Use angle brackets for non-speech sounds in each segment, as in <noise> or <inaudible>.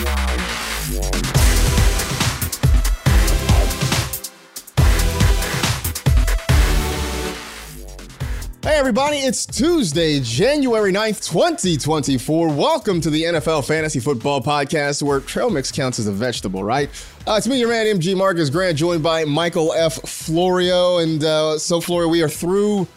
Hey everybody, it's Tuesday, January 9th, 2024. Welcome to the NFL Fantasy Football Podcast where trail mix counts as a vegetable, right? Uh, it's me, your man, MG Marcas Grant, joined by Michael F. Florio. And uh, so, Florio, we are through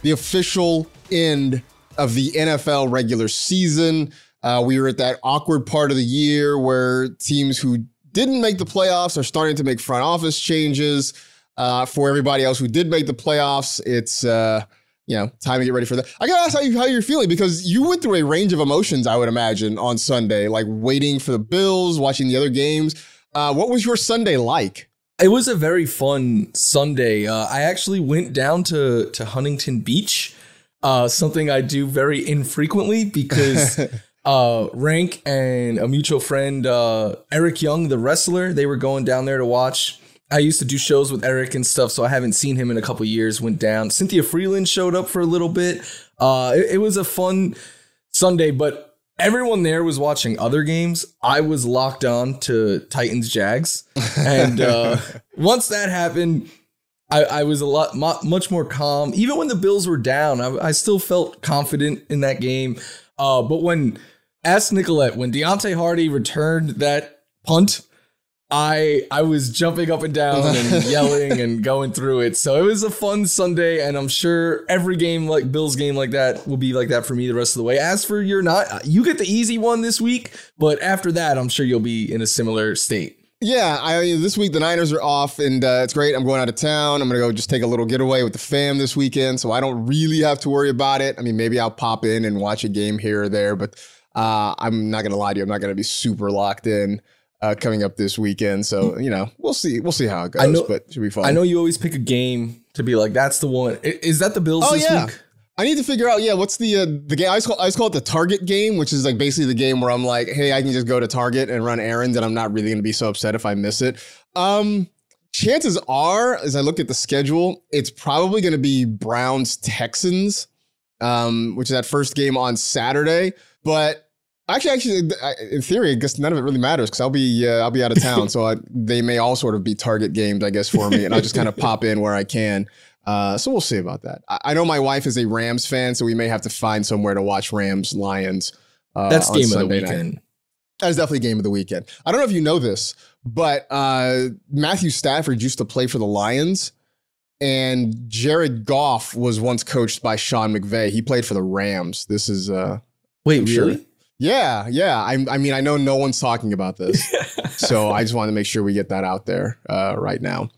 the official end of the NFL regular season. Uh, we were at that awkward part of the year where teams who didn't make the playoffs are starting to make front office changes. Uh, for everybody else who did make the playoffs, it's uh, you know, time to get ready for that. I gotta ask how, you, how you're feeling because you went through a range of emotions, I would imagine, on Sunday, like waiting for the Bills, watching the other games. Uh, what was your Sunday like? It was a very fun Sunday. Uh, I actually went down to to Huntington Beach, uh, something I do very infrequently because <laughs> uh, Rank and a mutual friend, uh, Eric Young, the wrestler, they were going down there to watch I used to do shows with Eric and stuff, so I haven't seen him in a couple years. Went down. Cynthia Frelund showed up for a little bit. Uh, it, it was a fun Sunday, but everyone there was watching other games. I was locked on to Titans Jags, <laughs> and uh, once that happened, I, I, was a lot much more calm. Even when the Bills were down, I, I still felt confident in that game. Uh, but when ask Nicolette when Deonte Harty returned that punt I I was jumping up and down and <laughs> yelling and going through it. So it was a fun Sunday, and I'm sure every game like Bills game like that will be like that for me the rest of the way. As for you're not, you get the easy one this week, but after that, I'm sure you'll be in a similar state. Yeah, I this week the Niners are off, and uh, it's great. I'm going out of town. I'm gonna go just take a little getaway with the fam this weekend, so I don't really have to worry about it. I mean, maybe I'll pop in and watch a game here or there, but uh, I'm not gonna lie to you. I'm not gonna be super locked in uh, coming up this weekend. So you know, we'll see. We'll see how it goes. I know, but should be fun. I know you always pick a game to be like, that's the one. Is that the Bills oh, this yeah. week? I need to figure out, yeah, what's the uh, the game? I just, call, I just call it the Target game, which is like basically the game where I'm like, hey, I can just go to Target and run errands, and I'm not really going to be so upset if I miss it. Um, chances are, as I look at the schedule, it's probably going to be Browns Texans, um, which is that first game on Saturday. But Actually, actually, in theory, I guess none of it really matters because I'll be uh, I'll be out of town, so I, they may all sort of be target games, I guess, for me, and I'll just kind of pop in where I can. Uh, so we'll see about that. I, I, know my wife is a Rams fan, so we may have to find somewhere to watch Rams Lions. Uh, That's game Sunday of the weekend. Night. That is definitely game of the weekend. I don't know if you know this, but uh, Matthew Stafford used to play for the Lions, and Jared Goff was once coached by Sean McVay. He played for the Rams. This is uh, wait, I'm really? Sure. Yeah, yeah. I, I mean, I know no one's talking about this, <laughs> so I just want to make sure we get that out there uh, right now.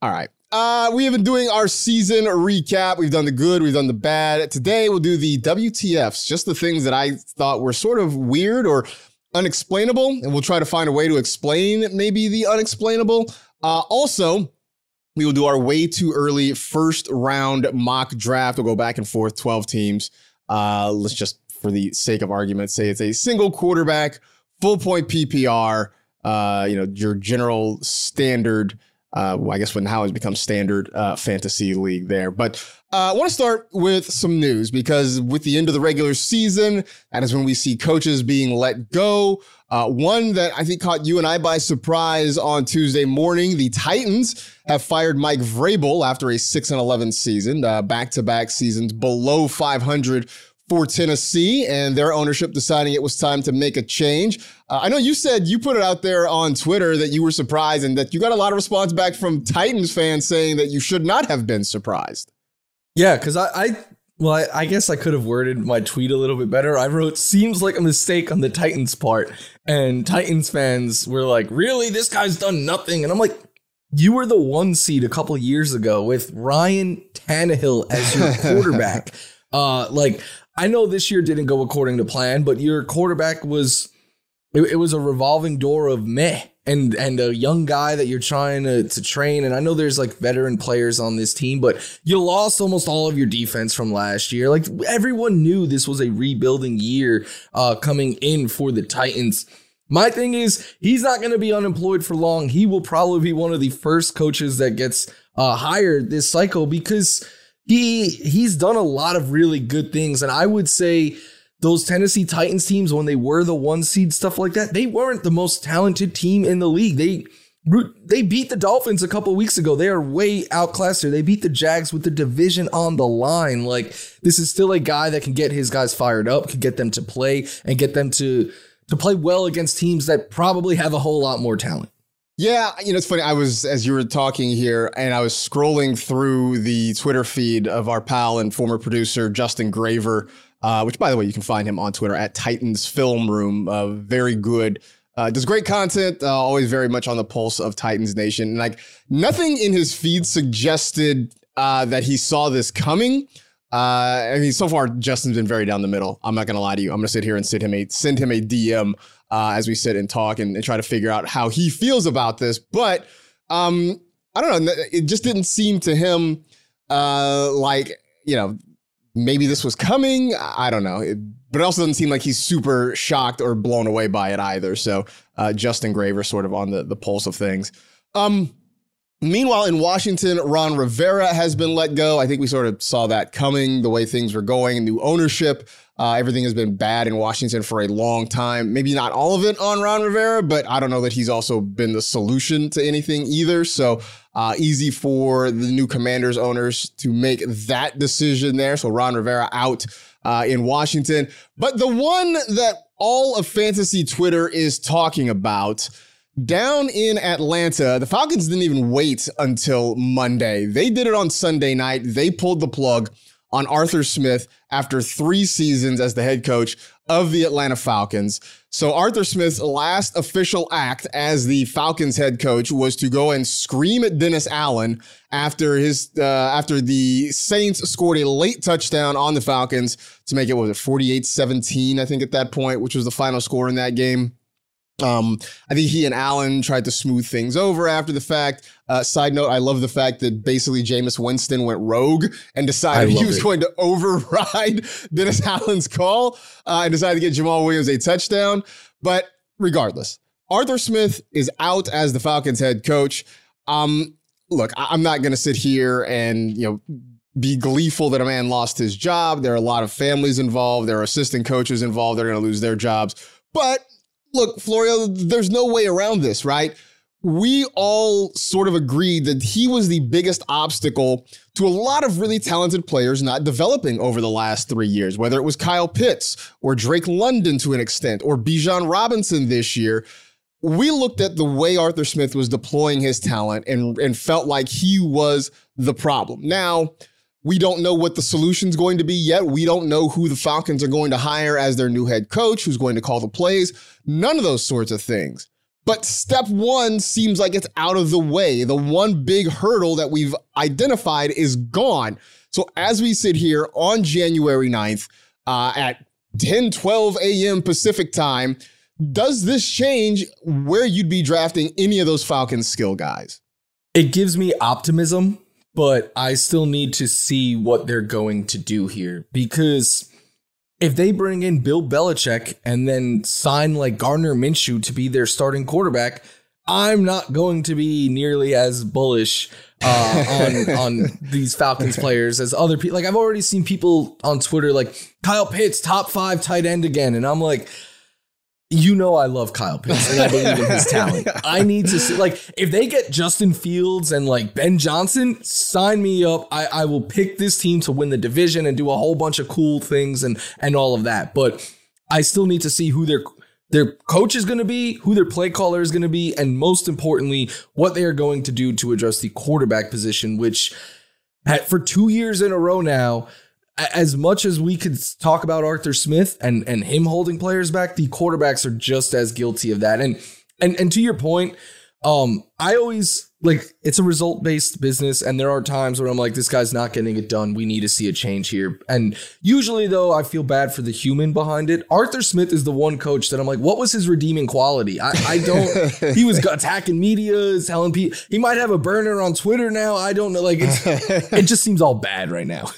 All right. Uh, we have been doing our season recap. We've done the good, we've done the bad. Today we'll do the WTFs, just the things that I thought were sort of weird or unexplainable, and we'll try to find a way to explain maybe the unexplainable. Uh, also, we will do our way too early first round mock draft. We'll go back and forth, 12 teams. Uh, let's just for the sake of argument, say it's a single quarterback, full point PPR, uh, you know, your general standard, uh, well, I guess when how it's become standard uh, fantasy league there. But uh, I want to start with some news because with the end of the regular season, that is when we see coaches being let go. Uh, one that I think caught you and I by surprise on Tuesday morning. The Titans have fired Mike Vrabel after a 6 and 11 season, back to back seasons below 500 for Tennessee and their ownership deciding it was time to make a change. Uh, I know you said you put it out there on Twitter that you were surprised and that you got a lot of response back from Titans fans saying that you should not have been surprised. Yeah, because I, I, well, I, I, guess I could have worded my tweet a little bit better. I wrote, seems like a mistake on the Titans part. And Titans fans were like, really? This guy's done nothing. And I'm like, you were the one seed a couple years ago with Ryan Tannehill as your <laughs> quarterback. Uh, like, I know this year didn't go according to plan, but your quarterback was it, it was a revolving door of meh and and a young guy that you're trying to, to train. And I know there's like veteran players on this team, but you lost almost all of your defense from last year. Like everyone knew this was a rebuilding year uh, coming in for the Titans. My thing is, he's not going to be unemployed for long. He will probably be one of the first coaches that gets uh, hired this cycle because he he's done a lot of really good things, and I would say those Tennessee Titans teams when they were the one seed stuff like that, they weren't the most talented team in the league. They they beat the Dolphins a couple weeks ago. They are way outclassed here. They beat the Jags with the division on the line. Like this is still a guy that can get his guys fired up, can get them to play and get them to to play well against teams that probably have a whole lot more talent. Yeah, you know, it's funny. I was, as you were talking here, and I was scrolling through the Twitter feed of our pal and former producer, Justin Graver, uh, which, by the way, you can find him on Twitter at Titans Film Room. Uh, very good. Uh, does great content, uh, always very much on the pulse of Titans Nation. And like nothing in his feed suggested uh, that he saw this coming. Uh, I mean, so far Justin's been very down the middle. I'm not gonna lie to you. I'm gonna sit here and send him a send him a DM uh, as we sit and talk and, and, try to figure out how he feels about this. But um, I don't know. It just didn't seem to him uh, like you know maybe this was coming. I don't know. It, but it also doesn't seem like he's super shocked or blown away by it either. So uh, Justin Graver sort of on the the pulse of things. Um, Meanwhile, in Washington, Ron Rivera has been let go. I think we sort of saw that coming, the way things were going, new ownership. Uh, everything has been bad in Washington for a long time. Maybe not all of it on Ron Rivera, but I don't know that he's also been the solution to anything either. So uh, easy for the new Commanders owners to make that decision there. So Ron Rivera out uh, in Washington. But the one that all of fantasy Twitter is talking about down in Atlanta, the Falcons didn't even wait until Monday. They did it on Sunday night. They pulled the plug on Arthur Smith after three seasons as the head coach of the Atlanta Falcons. So Arthur Smith's last official act as the Falcons head coach was to go and scream at Dennis Allen after his uh, after the Saints scored a late touchdown on the Falcons to make it was it 48-17 I think at that point, which was the final score in that game. Um, I think he and Allen tried to smooth things over after the fact. Uh, side note, I love the fact that basically Jameis Winston went rogue and decided he was it. going to <laughs> override Dennis <laughs> Allen's call uh, and decided to get Jamaal Williams a touchdown. But regardless, Arthur Smith is out as the Falcons head coach. Um, look, I- am not going to sit here and, you know, be gleeful that a man lost his job. There are a lot of families involved. There are assistant coaches involved. They're going to lose their jobs. But look, Florio, there's no way around this, right? We all sort of agreed that he was the biggest obstacle to a lot of really talented players not developing over the last three years, whether it was Kyle Pitts or Drake London to an extent or Bijan Robinson this year. We looked at the way Arthur Smith was deploying his talent and, and felt like he was the problem. Now, we don't know what the solution's going to be yet. We don't know who the Falcons are going to hire as their new head coach, who's going to call the plays, none of those sorts of things. But step one seems like it's out of the way. The one big hurdle that we've identified is gone. So as we sit here on January 9th uh, at 10 12 a.m. Pacific time, does this change where you'd be drafting any of those Falcons skill guys? It gives me optimism but I still need to see what they're going to do here because if they bring in Bill Belichick and then sign like Gardner Minshew to be their starting quarterback, I'm not going to be nearly as bullish uh, on <laughs> on these Falcons players as other people. Like I've already seen people on Twitter like Kyle Pitts top five tight end again, and I'm like you know I love Kyle Pitts and I believe in his <laughs> talent. I need to see like if they get Justin Fields and like Ben Johnson, sign me up. I, I will pick this team to win the division and do a whole bunch of cool things and and all of that. But I still need to see who their their coach is going to be, who their play caller is going to be, and most importantly, what they are going to do to address the quarterback position, which for two years in a row now as much as we could talk about Arthur Smith and and him holding players back, the quarterbacks are just as guilty of that. And and and to your point, um, I always like it's a result based business and there are times where I'm like this guy's not getting it done. We need to see a change here. And usually though I feel bad for the human behind it. Arthur Smith is the one coach that I'm like what was his redeeming quality? I, I don't <laughs> he was attacking media telling people he might have a burner on Twitter now. I don't know. Like it's, <laughs> it just seems all bad right now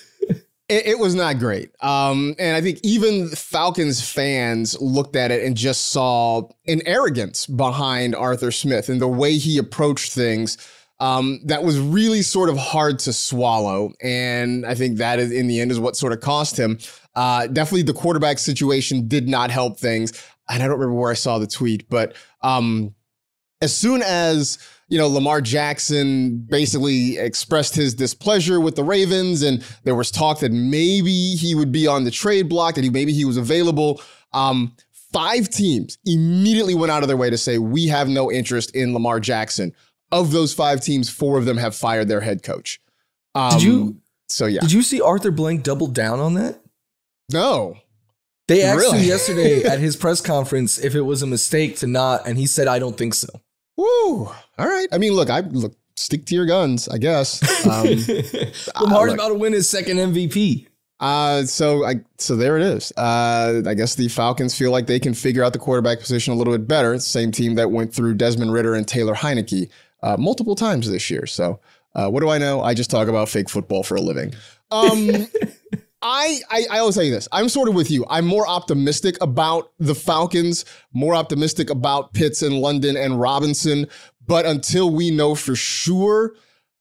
It, it, was not great. Um, and I think even Falcons fans looked at it and just saw an arrogance behind Arthur Smith and the way he approached things. Um, that was really sort of hard to swallow. And I think that is, in the end is what sort of cost him. Uh, definitely the quarterback situation did not help things. And I don't remember where I saw the tweet, but um, as soon as you know, Lamar Jackson basically expressed his displeasure with the Ravens, and there was talk that maybe he would be on the trade block, that he maybe he was available. Um, five teams immediately went out of their way to say we have no interest in Lamar Jackson. Of those five teams, four of them have fired their head coach. Um, did you? So yeah. Did you see Arthur Blank double down on that? No. They asked really? him yesterday <laughs> at his press conference if it was a mistake to not, and he said, "I don't think so." Woo! All right. I mean, look, I look stick to your guns, I guess. <laughs> Um, Lamar's about to win his second MVP. Uh, so I so there it is. Uh, I guess the Falcons feel like they can figure out the quarterback position a little bit better. It's the same team that went through Desmond Ridder and Taylor Heinicke uh, multiple times this year. So uh, what do I know? I just talk about fake football for a living. Um, <laughs> I, I I always tell you this. I'm sort of with you. I'm more optimistic about the Falcons, more optimistic about Pitts and London and Robinson. But until we know for sure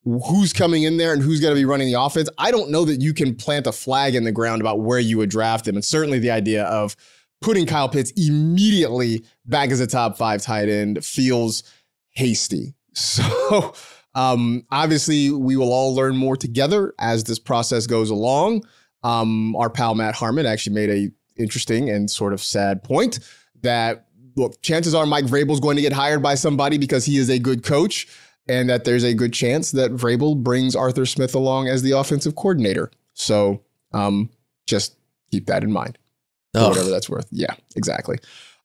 who's coming in there and who's going to be running the offense, I don't know that you can plant a flag in the ground about where you would draft him. And certainly the idea of putting Kyle Pitts immediately back as a top five tight end feels hasty. <laughs> So um, obviously, we will all learn more together as this process goes along. Um, our pal Matt Harmon actually made a interesting and sort of sad point that look, chances are Mike Vrabel's going to get hired by somebody because he is a good coach, and that there's a good chance that Vrabel brings Arthur Smith along as the offensive coordinator. So um, just keep that in mind. Oh. Whatever that's worth. Yeah, exactly.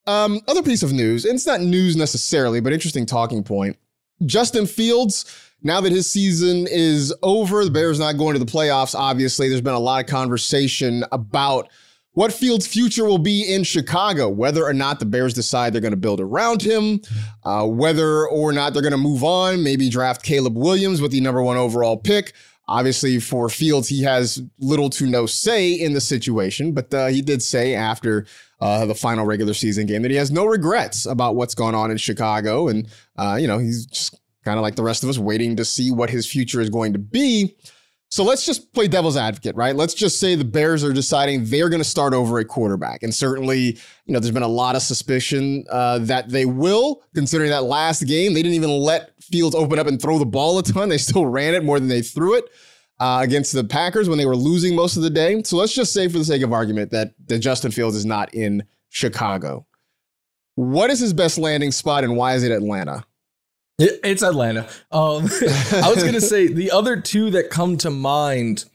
Um, other piece of news, and it's not news necessarily, but interesting talking point. Justin Fields now that his season is over, the Bears not going to the playoffs, obviously, there's been a lot of conversation about what Fields' future will be in Chicago, whether or not the Bears decide they're going to build around him, uh, whether or not they're going to move on, maybe draft Caleb Williams with the number one overall pick. Obviously, for Fields, he has little to no say in the situation, but uh, he did say after uh, the final regular season game that he has no regrets about what's gone on in Chicago. And, uh, you know, he's just kind of like the rest of us, waiting to see what his future is going to be. So let's just play devil's advocate, right? Let's just say the Bears are deciding they're going to start over a quarterback. And certainly, you know, there's been a lot of suspicion uh, that they will, considering that last game, they didn't even let Fields open up and throw the ball a ton. <laughs> They still ran it more than they threw it uh, against the Packers when they were losing most of the day. So let's just say, for the sake of argument, that, that Justin Fields is not in Chicago. What is his best landing spot and why is it Atlanta? It's Atlanta. Um, <laughs> I was gonna say the other two that come to mind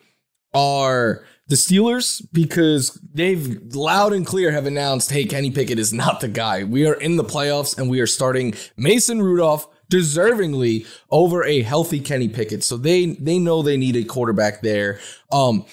are the Steelers because they've loud and clear have announced, "Hey, Kenny Pickett is not the guy. We are in the playoffs and we are starting Mason Rudolph." Deservingly over a healthy Kenny Pickett, so they they know they need a quarterback there. Um,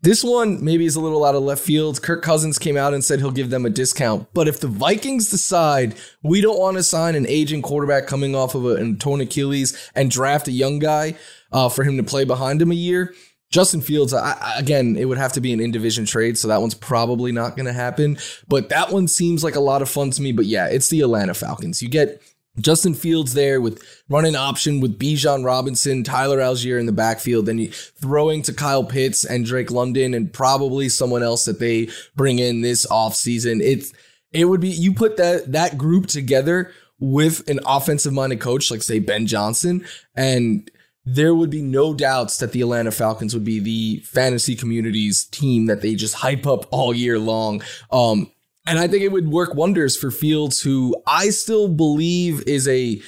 this one maybe is a little out of left field. Kirk Cousins came out and said he'll give them a discount. But if the Vikings decide we don't want to sign an aging quarterback coming off of an torn Achilles and draft a young guy uh, for him to play behind him a year, Justin Fields, I, again, it would have to be an in division trade, so that one's probably not going to happen. But that one seems like a lot of fun to me. But yeah, it's the Atlanta Falcons. You get Justin Fields there with running option with Bijan Robinson, Tyler Allgeier in the backfield, then you throwing to Kyle Pitts and Drake London and probably someone else that they bring in this offseason. It's it would be you put that that group together with an offensive minded coach like say Ben Johnson and there would be no doubts that the Atlanta Falcons would be the fantasy community's team that they just hype up all year long. Um, and I think it would work wonders for Fields, who I still believe is a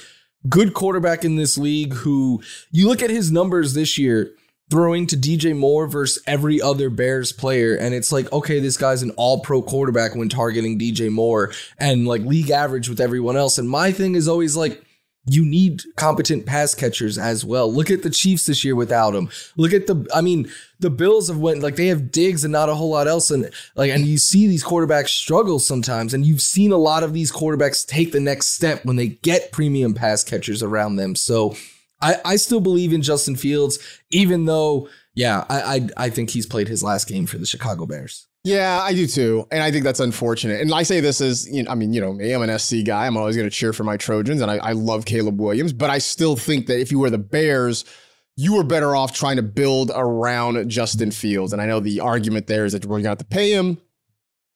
good quarterback in this league. Who you look at his numbers this year, throwing to DJ Moore versus every other Bears player. And it's like, okay, this guy's an all pro quarterback when targeting DJ Moore and like league average with everyone else. And my thing is always like, you need competent pass catchers as well. Look at the Chiefs this year without him. Look at the, I mean, the Bills have went like they have Diggs and not a whole lot else, and like, and you see these quarterbacks struggle sometimes, and you've seen a lot of these quarterbacks take the next step when they get premium pass catchers around them. So, I, I still believe in Justin Fields, even though, yeah, I, I I think he's played his last game for the Chicago Bears. Yeah, I do too. And I think that's unfortunate. And I say this as, you know, I mean, you know, me, I'm an SC guy. I'm always going to cheer for my Trojans and I, I love Caleb Williams, but I still think that if you were the Bears, you were better off trying to build around Justin Fields. And I know the argument there is that we're going to have to pay him.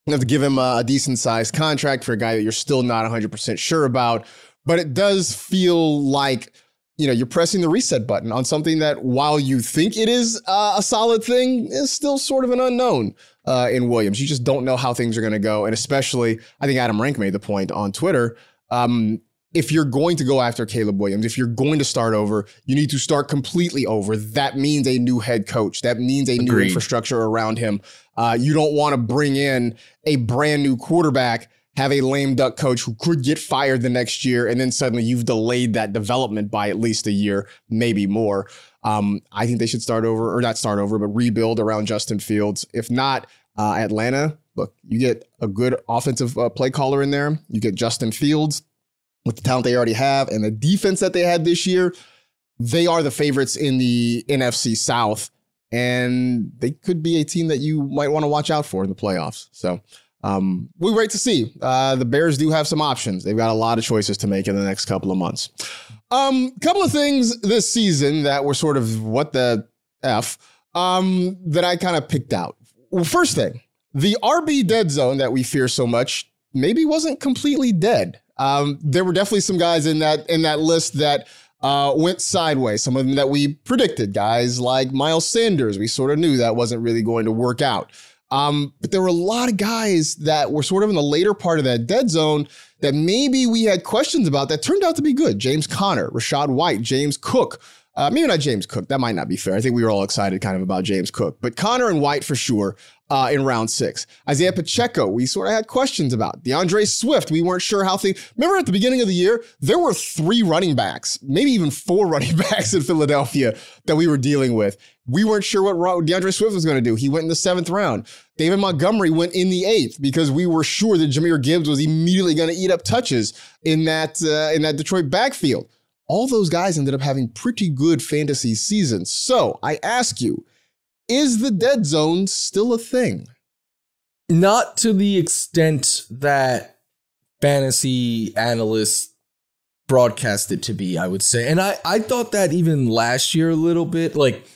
You have to give him a, decent sized contract for a guy that you're still not 100% sure about. But it does feel like, you know, you're pressing the reset button on something that, while you think it is uh, a solid thing, is still sort of an unknown uh, in Williams. You just don't know how things are going to go. And especially, I think Adam Rank made the point on Twitter. Um, if you're going to go after Caleb Williams, if you're going to start over, you need to start completely over. That means a new head coach. That means a Agreed. new infrastructure around him. Uh, you don't want to bring in a brand new quarterback, have a lame duck coach who could get fired the next year, and then suddenly you've delayed that development by at least a year, maybe more. Um, I think they should start over, or not start over, but rebuild around Justin Fields. If not, uh, Atlanta, look, you get a good offensive uh, play caller in there. You get Justin Fields with the talent they already have and the defense that they had this year. They are the favorites in the NFC South, and they could be a team that you might want to watch out for in the playoffs. So um, we wait to see. Uh, the Bears do have some options. They've got a lot of choices to make in the next couple of months. Um, couple of things this season that were sort of what the F um, that I kind of picked out. Well, first thing, the RB dead zone that we fear so much maybe wasn't completely dead. Um, there were definitely some guys in that in that list that uh, went sideways. Some of them that we predicted, guys like Miles Sanders. We sort of knew that wasn't really going to work out. Um, but there were a lot of guys that were sort of in the later part of that dead zone that maybe we had questions about that turned out to be good. James Conner, Rachaad White, James Cook. Uh, maybe not James Cook. That might not be fair. I think we were all excited kind of about James Cook, but Conner and White for sure uh, in round six. Isaiah Pacheco, we sort of had questions about. D'Andre Swift, we weren't sure how things. Remember at the beginning of the year, there were three running backs, maybe even four <laughs> running backs in Philadelphia that we were dealing with. We weren't sure what D'Andre Swift was going to do. He went in the seventh round. David Montgomery went in the eighth because we were sure that Jahmyr Gibbs was immediately going to eat up touches in that uh, in that Detroit backfield all those guys ended up having pretty good fantasy seasons. So I ask you, is the dead zone still a thing? Not to the extent that fantasy analysts broadcast it to be, I would say. And I, I thought that even last year a little bit. Like,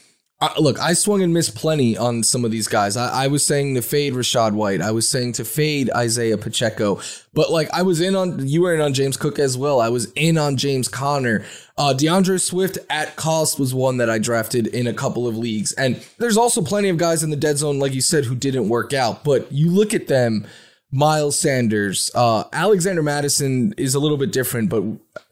I, look, I swung and missed plenty on some of these guys. I, I, was saying to fade Rachaad White. I was saying to fade Isaiah Pacheco. But like I was in on you were in on James Cook as well. I was in on James Conner. Uh, D'Andre Swift at cost was one that I drafted in a couple of leagues. And there's also plenty of guys in the dead zone, like you said, who didn't work out. But you look at them. Miles Sanders, uh, Alexander Mattison is a little bit different, but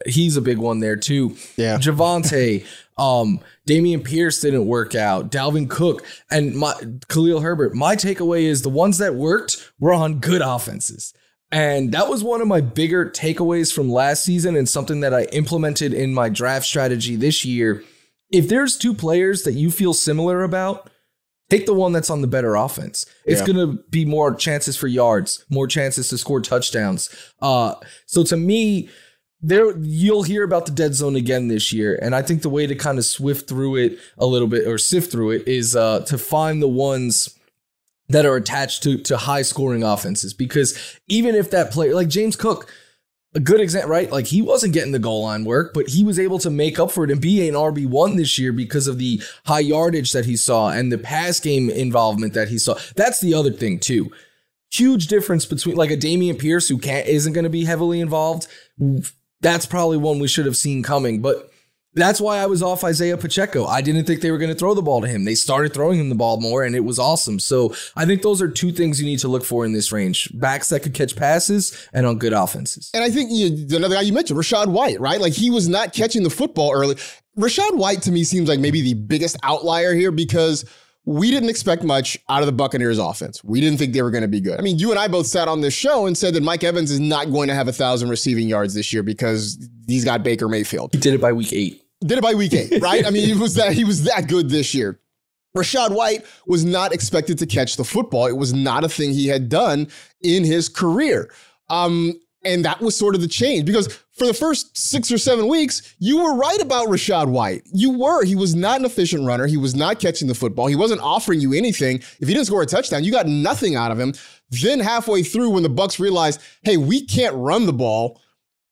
he's a big one there too. Yeah, Javonte, <laughs> um, Dameon Pierce didn't work out. Dalvin Cook and my Khalil Herbert. My takeaway is the ones that worked were on good offenses. And that was one of my bigger takeaways from last season and something that I implemented in my draft strategy this year. If there's two players that you feel similar about, take the one that's on the better offense. It's yeah. going to be more chances for yards, more chances to score touchdowns. Uh, so to me, there you'll hear about the dead zone again this year and i think the way to kind of swift through it a little bit or sift through it is uh, to find the ones that are attached to to high scoring offenses because even if that player like james cook a good example right? Like he wasn't getting the goal line work but he was able to make up for it and be an rb1 this year because of the high yardage that he saw and the pass game involvement that he saw. That's the other thing too. Huge difference between like a Dameon Pierce who can't isn't going to be heavily involved that's probably one we should have seen coming. But that's why I was off Isaiah Pacheco. I didn't think they were going to throw the ball to him. They started throwing him the ball more, and it was awesome. So I think those are two things you need to look for in this range: backs that could catch passes and on good offenses. And I think you, another guy you mentioned, Rachaad White, right? Like he was not catching the football early. Rachaad White to me seems like maybe the biggest outlier here because we didn't expect much out of the Buccaneers offense. We didn't think they were going to be good. I mean, you and I both sat on this show and said that Mike Evans is not going to have a thousand receiving yards this year because he's got Baker Mayfield. He did it by week eight. Did it by week eight, right? I mean, he was that he was that good this year. Rachaad White was not expected to catch the football. It was not a thing he had done in his career. Um, and that was sort of the change because for the first six or seven weeks, you were right about Rachaad White. You were. He was not an efficient runner. He was not catching the football. He wasn't offering you anything. If he didn't score a touchdown, you got nothing out of him. Then halfway through, when the Bucs realized, hey, we can't run the ball,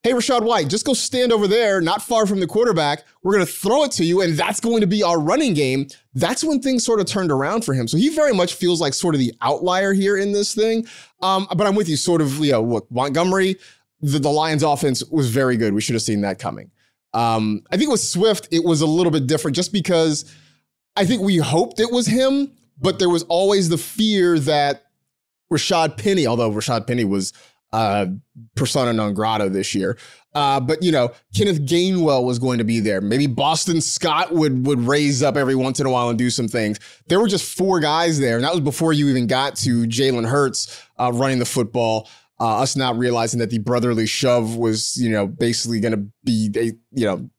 hey, Rachaad White, just go stand over there, not far from the quarterback. We're going to throw it to you, and that's going to be our running game. That's when things sort of turned around for him. So he very much feels like sort of the outlier here in this thing. Um, but I'm with you, sort of, you know, look, Montgomery, the, the Lions offense was very good. We should have seen that coming. Um, I think with Swift, it was a little bit different just because I think we hoped it was him, but there was always the fear that Rashaad Penny, although Rashaad Penny was uh, persona non grata this year. Uh, but you know, Kenneth Gainwell was going to be there. Maybe Boston Scott would would raise up every once in a while and do some things. There were just four guys there, and that was before you even got to Jalen Hurts uh, running the football. Uh, us not realizing that the brotherly shove was, you know, basically going to be you know,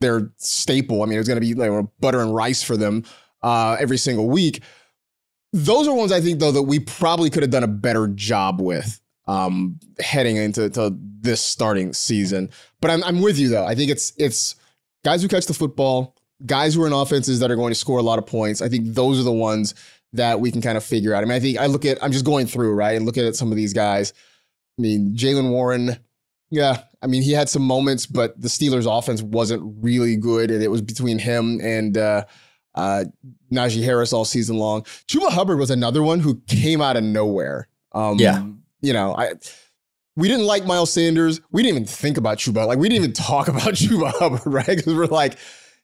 their staple. I mean, it was going to be like butter and rice for them uh, every single week. Those are ones I think though that we probably could have done a better job with um, heading into this starting season. But I'm, I'm with you though. I think it's it's guys who catch the football, guys who are in offenses that are going to score a lot of points. I think those are the ones that we can kind of figure out. I mean, I think I look at I'm just going through right and looking at some of these guys. I mean, Jaylen Warren. Yeah, I mean, he had some moments, but the Steelers' offense wasn't really good, and it was between him and uh, uh, Najee Harris all season long. Chuba Hubbard was another one who came out of nowhere. Um, yeah, you know, I we didn't like Miles Sanders. We didn't even think about Chuba. Like we didn't even <laughs> talk about Chuba Hubbard, <laughs> right? Because we're like,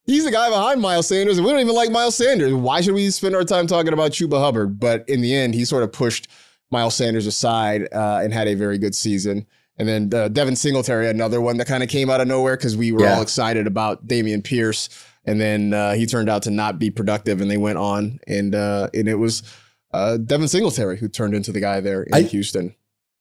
he's the guy behind Miles Sanders, and we don't even like Miles Sanders. Why should we spend our time talking about Chuba Hubbard? But in the end, he sort of pushed Miles Sanders aside uh, and had a very good season. And then uh, Devin Singletary, another one that kind of came out of nowhere because we were yeah. all excited about Dameon Pierce, and then uh, he turned out to not be productive, and they went on, and uh, and it was uh, Devin Singletary who turned into the guy there in I, Houston.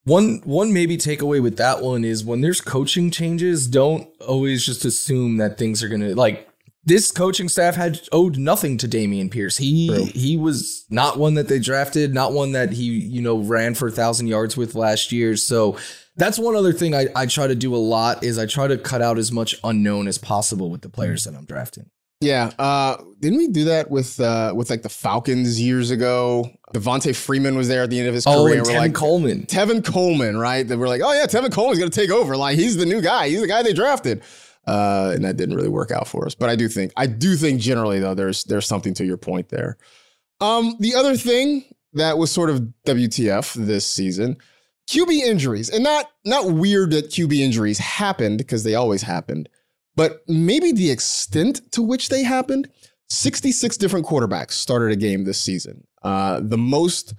One one maybe takeaway with that one is when there's coaching changes, don't always just assume that things are gonna like this coaching staff had owed nothing to Dameon Pierce. He he was not one that they drafted, not one that he you know ran for a thousand yards with last year. So that's one other thing I, I try to do a lot is I try to cut out as much unknown as possible with the players that I'm drafting. Yeah, uh, didn't we do that with uh, with like the Falcons years ago? Devonta Freeman was there at the end of his oh, career. And Tevin like, Coleman, Tevin Coleman, right? That we're like, oh yeah, Tevin Coleman's going to take over. Like he's the new guy. He's the guy they drafted, uh, and that didn't really work out for us. But I do think, I do think generally though, there's there's something to your point there. Um, the other thing that was sort of WTF this season, QB injuries, and not not weird that QB injuries happened because they always happened but maybe the extent to which they happened 66 different quarterbacks started a game this season. Uh, the most,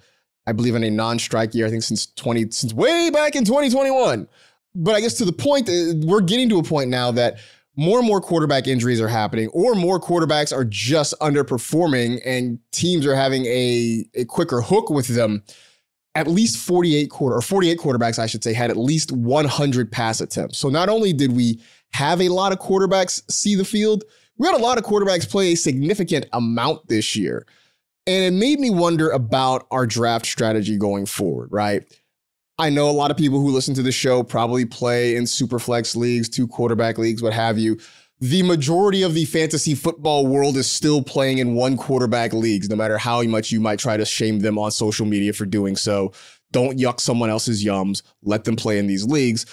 I believe, in a non-strike year, I think since 20, since way back in 2021. But I guess to the point we're getting to a point now that more and more quarterback injuries are happening, or more quarterbacks are just underperforming, and teams are having a, a quicker hook with them. At least 48 quarter or 48 quarterbacks, I should say, had at least 100 pass attempts. So not only did we have a lot of quarterbacks see the field. We had a lot of quarterbacks play a significant amount this year. And it made me wonder about our draft strategy going forward, right? I know a lot of people who listen to the show probably play in super flex leagues, two quarterback leagues, what have you. The majority of the fantasy football world is still playing in one quarterback leagues, no matter how much you might try to shame them on social media for doing so. Don't yuck someone else's yums. Let them play in these leagues.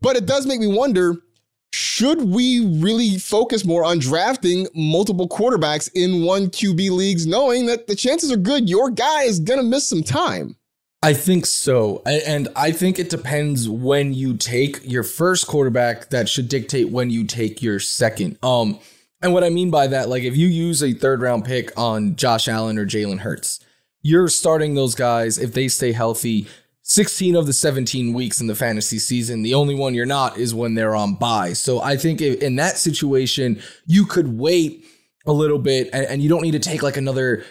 But it does make me wonder should we really focus more on drafting multiple quarterbacks in one QB leagues, knowing that the chances are good your guy is going to miss some time? I think so. And I think it depends when you take your first quarterback that should dictate when you take your second. Um, and what I mean by that, like if you use a third round pick on Josh Allen or Jalen Hurts, you're starting those guys if they stay healthy 16 of the 17 weeks in the fantasy season. The only one you're not is when they're on bye. So I think in that situation, you could wait a little bit and, and you don't need to take like another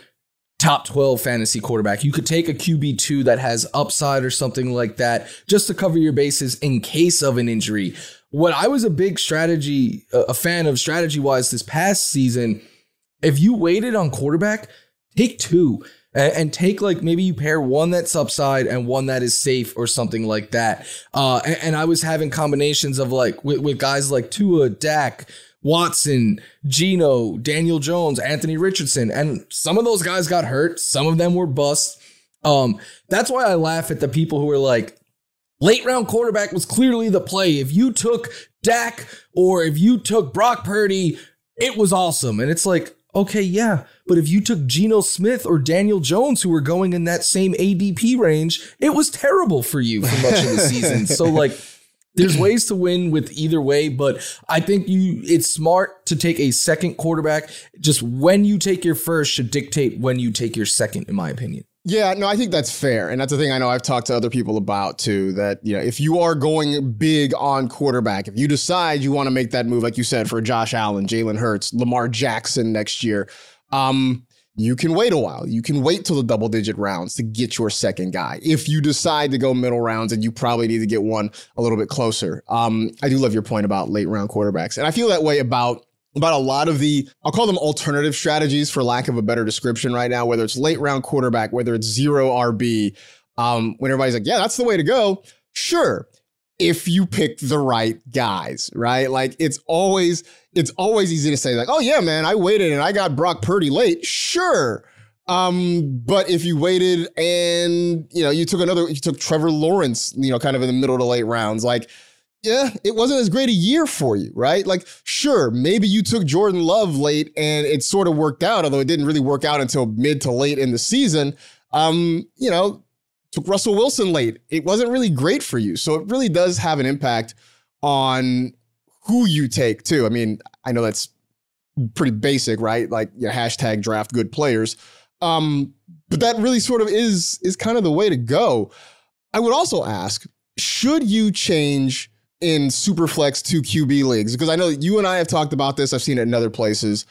top 12 fantasy quarterback. You could take a QB2 that has upside or something like that just to cover your bases in case of an injury. What I was a big strategy, a fan of strategy wise this past season, if you waited on quarterback, take two and, take like maybe you pair one that's upside and one that is safe or something like that. Uh, and, and I was having combinations of like with, with guys like Tua, Dak, Watson, Geno, Daniel Jones, Anthony Richardson, and some of those guys got hurt. Some of them were bust. Um, that's why I laugh at the people who are like, late round quarterback was clearly the play. If you took Dak or if you took Brock Purdy, it was awesome. And it's like, okay, yeah, but if you took Geno Smith or Daniel Jones, who were going in that same ADP range, it was terrible for you for much of the season. So <laughs> like there's ways to win with either way, but I think you it's smart to take a second quarterback. Just when you take your first should dictate when you take your second, in my opinion. Yeah, no, I think that's fair. And that's the thing I know I've talked to other people about too. That, you know, if you are going big on quarterback, if you decide you want to make that move, like you said, for Josh Allen, Jalen Hurts, Lamar Jackson next year, um, you can wait a while. You can wait till the double digit rounds to get your second guy. If you decide to go middle rounds and you probably need to get one a little bit closer. Um, I do love your point about late round quarterbacks. And I feel that way about about a lot of the I'll call them alternative strategies for lack of a better description right now, whether it's late round quarterback, whether it's zero RB. Um, when everybody's like, yeah, that's the way to go. Sure if you pick the right guys, right? Like it's always it's always easy to say like, "Oh yeah, man, I waited and I got Brock Purdy late." Sure. Um, but if you waited and, you know, you took another you took Trevor Lawrence, you know, kind of in the middle to late rounds, like yeah, it wasn't as great a year for you, right? Like, sure, maybe you took Jordan Love late and it sort of worked out, although it didn't really work out until mid to late in the season. Um, you know, took Russell Wilson late. It wasn't really great for you. So it really does have an impact on who you take too. I mean, I know that's pretty basic, right? Like know, hashtag draft good players. Um, but that really sort of is is kind of the way to go. I would also ask, should you change in Superflex 2 QB leagues? Because I know you and I have talked about this. I've seen it in other places.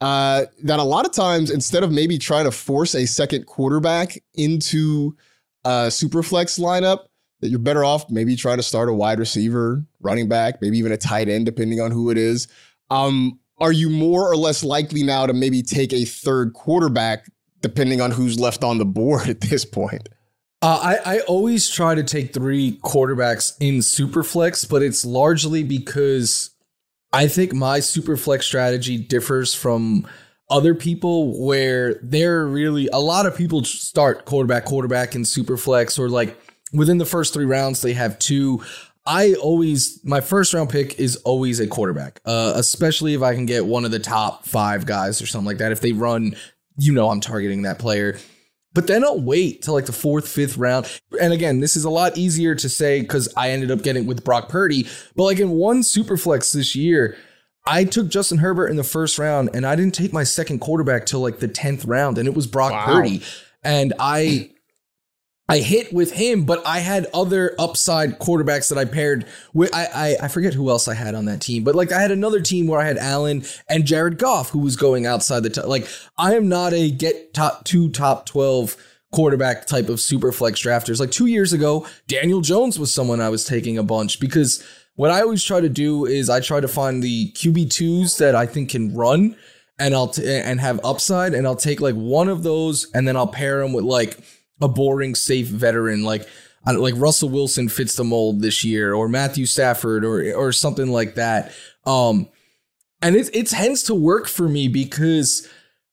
Uh, that a lot of times, instead of maybe trying to force a second quarterback into a super flex lineup, that you're better off maybe trying to start a wide receiver, running back, maybe even a tight end, depending on who it is. Um, are you more or less likely now to maybe take a third quarterback, depending on who's left on the board <laughs> at this point? Uh, I, I always try to take three quarterbacks in Superflex, but it's largely because I think my Superflex strategy differs from other people where they're really a lot of people start quarterback, quarterback in Superflex or like within the first three rounds they have two. I always my first round pick is always a quarterback, uh, especially if I can get one of the top five guys or something like that. If they run, you know, I'm targeting that player. But then I'll wait till like the fourth, fifth round. And again, this is a lot easier to say because I ended up getting with Brock Purdy. But like in one superflex this year, I took Justin Herbert in the first round and I didn't take my second quarterback till like the 10th round and it was Brock wow. Purdy. And I I hit with him, but I had other upside quarterbacks that I paired with. I, I, I forget who else I had on that team, but like I had another team where I had Allen and Jared Goff, who was going outside the top. Like I am not a get top two top twelve quarterback type of super flex drafters. Like two years ago, Daniel Jones was someone I was taking a bunch because what I always try to do is I try to find the QB twos that I think can run and I'll t- and have upside, and I'll take like one of those, and then I'll pair them with like a boring, safe veteran like like Russell Wilson fits the mold this year, or Matthew Stafford, or or something like that. Um, and it it tends to work for me because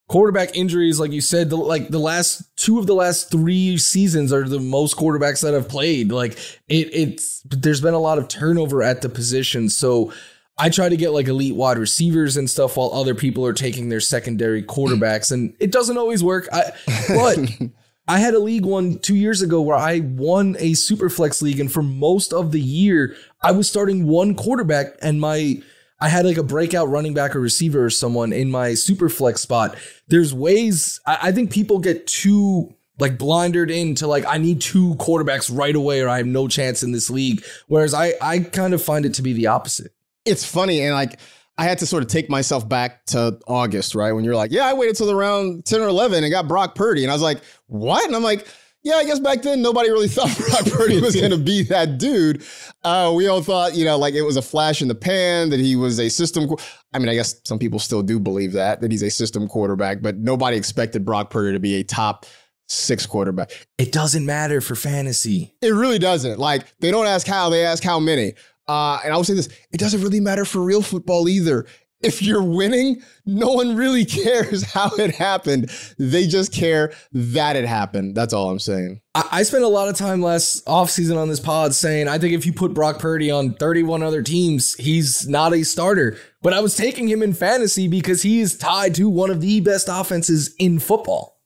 quarterback injuries, like you said, the, like the last two of the last three seasons are the most quarterbacks that have played. Like it, it's there's been a lot of turnover at the position, so I try to get like elite wide receivers and stuff while other people are taking their secondary quarterbacks, and it doesn't always work. I, but <laughs> I had a league one two years ago where I won a super flex league, and for most of the year, I was starting one quarterback, and my I had like a breakout running back or receiver or someone in my super flex spot. There's ways I, I think people get too like blinded into like I need two quarterbacks right away or I have no chance in this league. Whereas I I kind of find it to be the opposite. It's funny and like I had to sort of take myself back to August, right? When you're like, yeah, I waited till around 10 or 11 and got Brock Purdy. And I was like, what? And I'm like, yeah, I guess back then nobody really <laughs> thought Brock Purdy was going to be that dude. Uh, we all thought, you know, like it was a flash in the pan, that he was a system. I mean, I guess some people still do believe that, that he's a system quarterback, but nobody expected Brock Purdy to be a top six quarterback. It doesn't matter for fantasy. It really doesn't. Like they don't ask how, they ask how many. Uh, and I will say this: it doesn't really matter for real football either. If you're winning, no one really <laughs> cares how it happened. They just care that it happened. That's all I'm saying. I, I spent a lot of time last offseason on this pod saying I think if you put Brock Purdy on 31 other teams, he's not a starter. But I was taking him in fantasy because he is tied to one of the best offenses in football.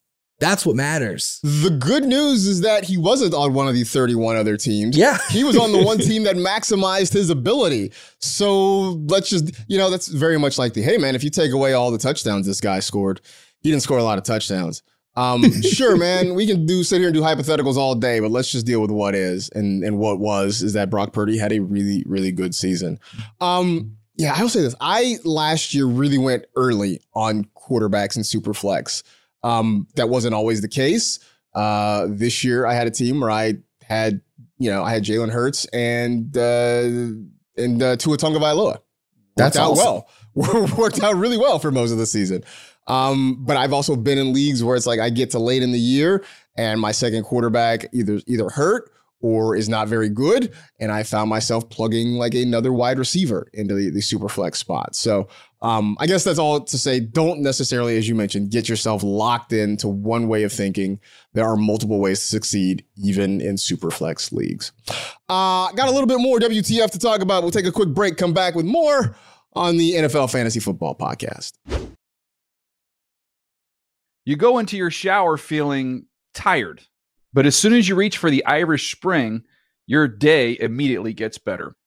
That's what matters. The good news is that he wasn't on one of the 31 other teams. Yeah. he was on the one <laughs> team that maximized his ability. So let's just, you know, that's very much like the hey, man, if you take away all the touchdowns this guy scored, he didn't score a lot of touchdowns. Um, <laughs> sure, man, we can do sit here and do hypotheticals all day, but let's just deal with what is. And and what was is that Brock Purdy had a really, really good season. Um, yeah, I will say this. I last year really went early on quarterbacks and super flex. Um, that wasn't always the case. Uh, this year, I had a team where I had, you know, I had Jalen Hurts and uh, and uh, Tua Tagovailoa. That's out awesome. well. <laughs> worked out really well for most of the season. Um, but I've also been in leagues where it's like I get to late in the year and my second quarterback either either hurt or is not very good, and I found myself plugging like another wide receiver into the, the super flex spot. So um, I guess that's all to say. Don't necessarily, as you mentioned, get yourself locked into one way of thinking. There are multiple ways to succeed, even in super flex leagues. Uh, got a little bit more WTF to talk about. We'll take a quick break, come back with more on the NFL Fantasy Football Podcast. You go into your shower feeling tired, but as soon as you reach for the Irish Spring, your day immediately gets better.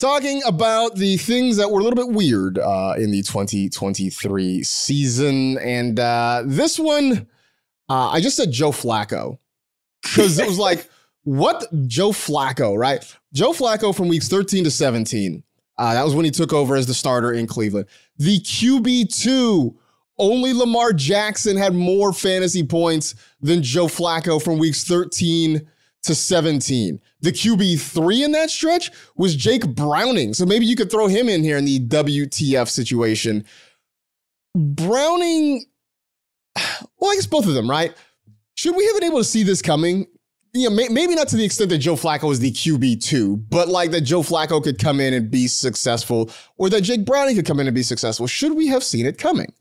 Talking about the things that were a little bit weird uh, in the 2023 season. And uh, this one, uh, I just said Joe Flacco because it was <laughs> like, what? Joe Flacco, right? Joe Flacco from weeks 13 to 17. Uh, that was when he took over as the starter in Cleveland. The QB2, only Lamar Jackson had more fantasy points than Joe Flacco from weeks 13 to 17. The QB3 in that stretch was Jake Browning. So maybe you could throw him in here in the WTF situation. Browning, <sighs> well, I guess both of them, right? Should we have been able to see this coming? Yeah, may, maybe not to the extent that Joe Flacco was the QB2, but like that Joe Flacco could come in and be successful, or that Jake Browning could come in and be successful. Should we have seen it coming?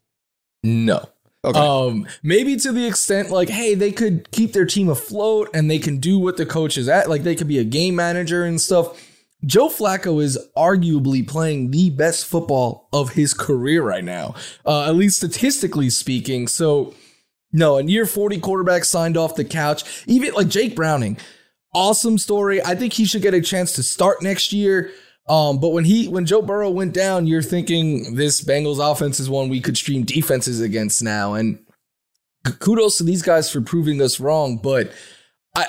No. Okay. Um, maybe to the extent like, hey, they could keep their team afloat and they can do what the coach is at. Like they could be a game manager and stuff. Joe Flacco is arguably playing the best football of his career right now, uh, at least statistically speaking. So, no, in year 40, quarterback signed off the couch. Even like Jake Browning, awesome story. I think he should get a chance to start next year. Um, but when he when Joe Burrow went down, you're thinking this Bengals offense is one we could stream defenses against now. And kudos to these guys for proving us wrong. But I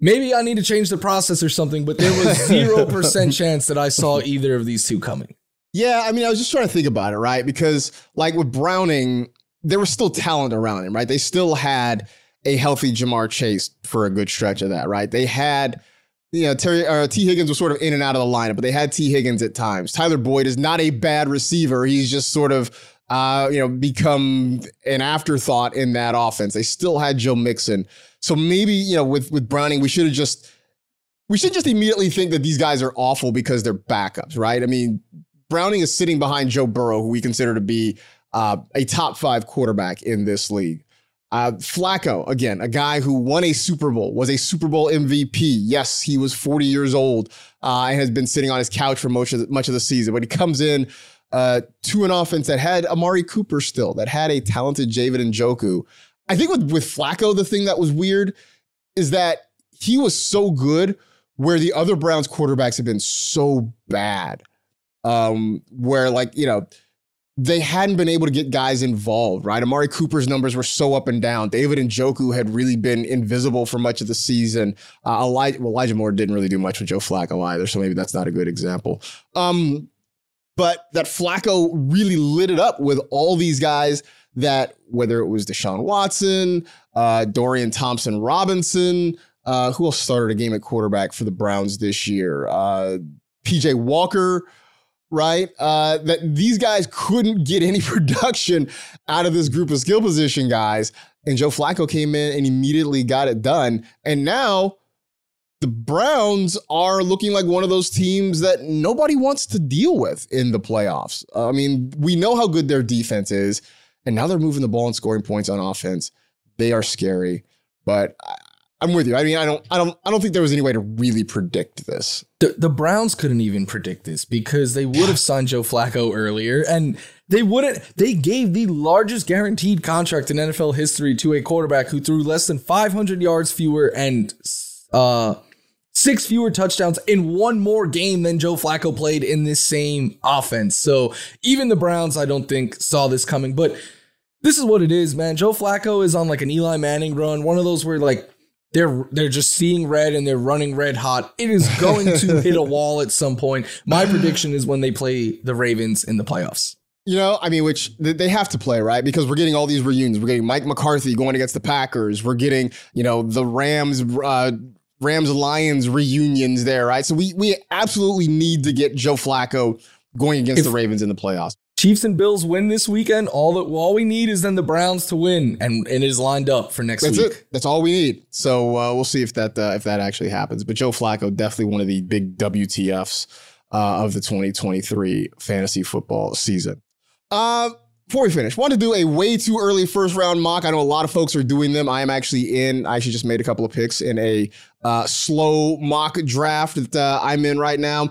maybe I need to change the process or something. But there was <laughs> zero percent chance that I saw either of these two coming. Yeah, I mean, I was just trying to think about it, right? Because like with Browning, there was still talent around him, right? They still had a healthy Ja'Marr Chase for a good stretch of that, right? They had you know, Terry uh, Tee Higgins was sort of in and out of the lineup, but they had Tee Higgins at times. Tyler Boyd is not a bad receiver. He's just sort of, uh, you know, become an afterthought in that offense. They still had Joe Mixon, so maybe you know, with with Browning, we should have just we should just immediately think that these guys are awful because they're backups, right? I mean, Browning is sitting behind Joe Burrow, who we consider to be uh, a top five quarterback in this league. Uh, Flacco, again, a guy who won a Super Bowl, was a Super Bowl MVP. Yes, he was 40 years old uh, and has been sitting on his couch for much of the, much of the season. But he comes in uh, to an offense that had Amari Cooper still, that had a talented David Njoku. I think with with Flacco, the thing that was weird is that he was so good where the other Browns quarterbacks have been so bad. Um, where like, you know, they hadn't been able to get guys involved, right? Amari Cooper's numbers were so up and down. David Njoku had really been invisible for much of the season. Uh, Elijah, well, Elijah Moore didn't really do much with Joe Flacco either, so maybe that's not a good example. Um, but that Flacco really lit it up with all these guys that, whether it was Deshaun Watson, uh, Dorian Thompson Robinson, uh, who else started a game at quarterback for the Browns this year? Uh, PJ Walker, right? Uh, that these guys couldn't get any <laughs> production out of this group of skill position guys. And Joe Flacco came in and immediately got it done. And now the Browns are looking like one of those teams that nobody wants to deal with in the playoffs. I mean, we know how good their defense is, and now they're moving the ball and scoring points on offense. They are scary, but I'm with you. I mean, I don't, I don't, I don't think there was any way to really predict this. The, the Browns couldn't even predict this because they would have signed Joe Flacco earlier, and they wouldn't. They gave the largest guaranteed contract in NFL history to a quarterback who threw less than 500 yards fewer and uh, six fewer touchdowns in one more game than Joe Flacco played in this same offense. So even the Browns, I don't think saw this coming, but. This is what it is, man. Joe Flacco is on like an Eli Manning run, one of those where like they're they're just seeing red and they're running red hot. It is going to <laughs> hit a wall at some point. My prediction is when they play the Ravens in the playoffs. You know, I mean, which they have to play, right? Because we're getting all these reunions. We're getting Mike McCarthy going against the Packers. We're getting, you know, the Rams, uh, Rams Lions reunions there, right? So we we absolutely need to get Joe Flacco going against if, the Ravens in the playoffs. Chiefs and Bills win this weekend. All that all we need is then the Browns to win, and, and it is lined up for next That's week. It. That's all we need. So uh, we'll see if that uh, if that actually happens. But Joe Flacco definitely one of the big WTFs uh, of the 2023 fantasy football season. Uh, before we finish, want to do a way too early first round mock. I know a lot of folks are doing them. I am actually in. I actually just made a couple of picks in a uh, slow mock draft that uh, I'm in right now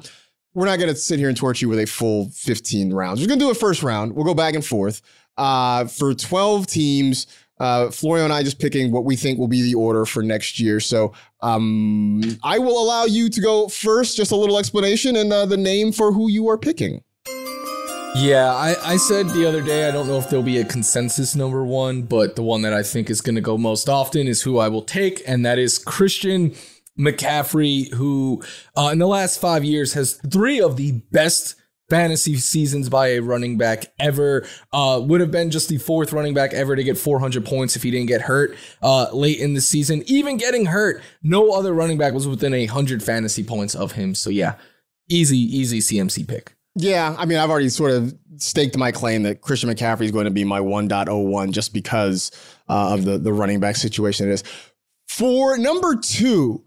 we're not going to sit here and torture you with a full 15 rounds. We're going to do a first round. We'll go back and forth. Uh, for 12 teams, uh, Florio and I just picking what we think will be the order for next year. So um, I will allow you to go first, just a little explanation and uh, the name for who you are picking. Yeah, I, I said the other day, I don't know if there'll be a consensus number one, but the one that I think is going to go most often is who I will take, and that is Christian McCaffrey, who uh, in the last five years has three of the best fantasy seasons by a running back ever. Uh, would have been just the fourth running back ever to get 400 points if he didn't get hurt uh, late in the season. Even getting hurt, no other running back was within a hundred fantasy points of him. So yeah, easy, easy CMC pick. Yeah, I mean, I've already sort of staked my claim that Christian McCaffrey is going to be my 1.01 just because uh, of the the running back situation it is. For number two,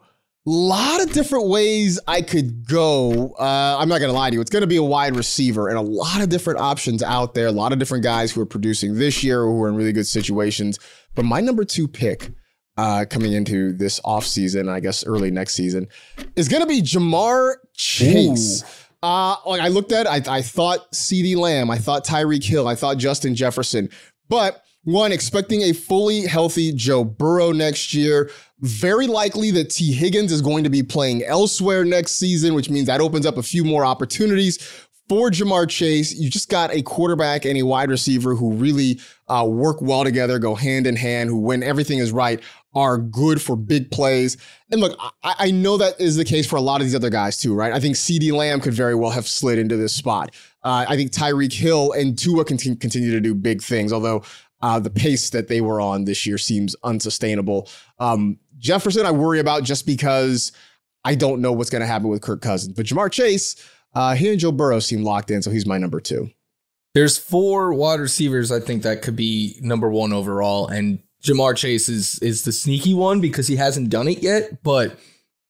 lot of different ways I could go. Uh, I'm not going to lie to you. It's going to be a wide receiver and a lot of different options out there. A lot of different guys who are producing this year who are in really good situations. But my number two pick uh, coming into this offseason, I guess early next season, is going to be Ja'Marr Chase. Uh, like I looked at, I, I thought CeeDee Lamb, I thought Tyreek Hill, I thought Justin Jefferson, but one, expecting a fully healthy Joe Burrow next year. Very likely that Tee Higgins is going to be playing elsewhere next season, which means that opens up a few more opportunities for Ja'Marr Chase. You just got a quarterback and a wide receiver who really uh, work well together, go hand in hand, who, when everything is right, are good for big plays. And look, I, I know that is the case for a lot of these other guys too, right? I think CeeDee Lamb could very well have slid into this spot. Uh, I think Tyreek Hill and Tua continue, continue to do big things, although uh, the pace that they were on this year seems unsustainable. Um, Jefferson, I worry about just because I don't know what's going to happen with Kirk Cousins. But Ja'Marr Chase, uh, he and Joe Burrow seem locked in, so he's my number two. There's four wide receivers I think that could be number one overall, and Ja'Marr Chase is is the sneaky one because he hasn't done it yet. But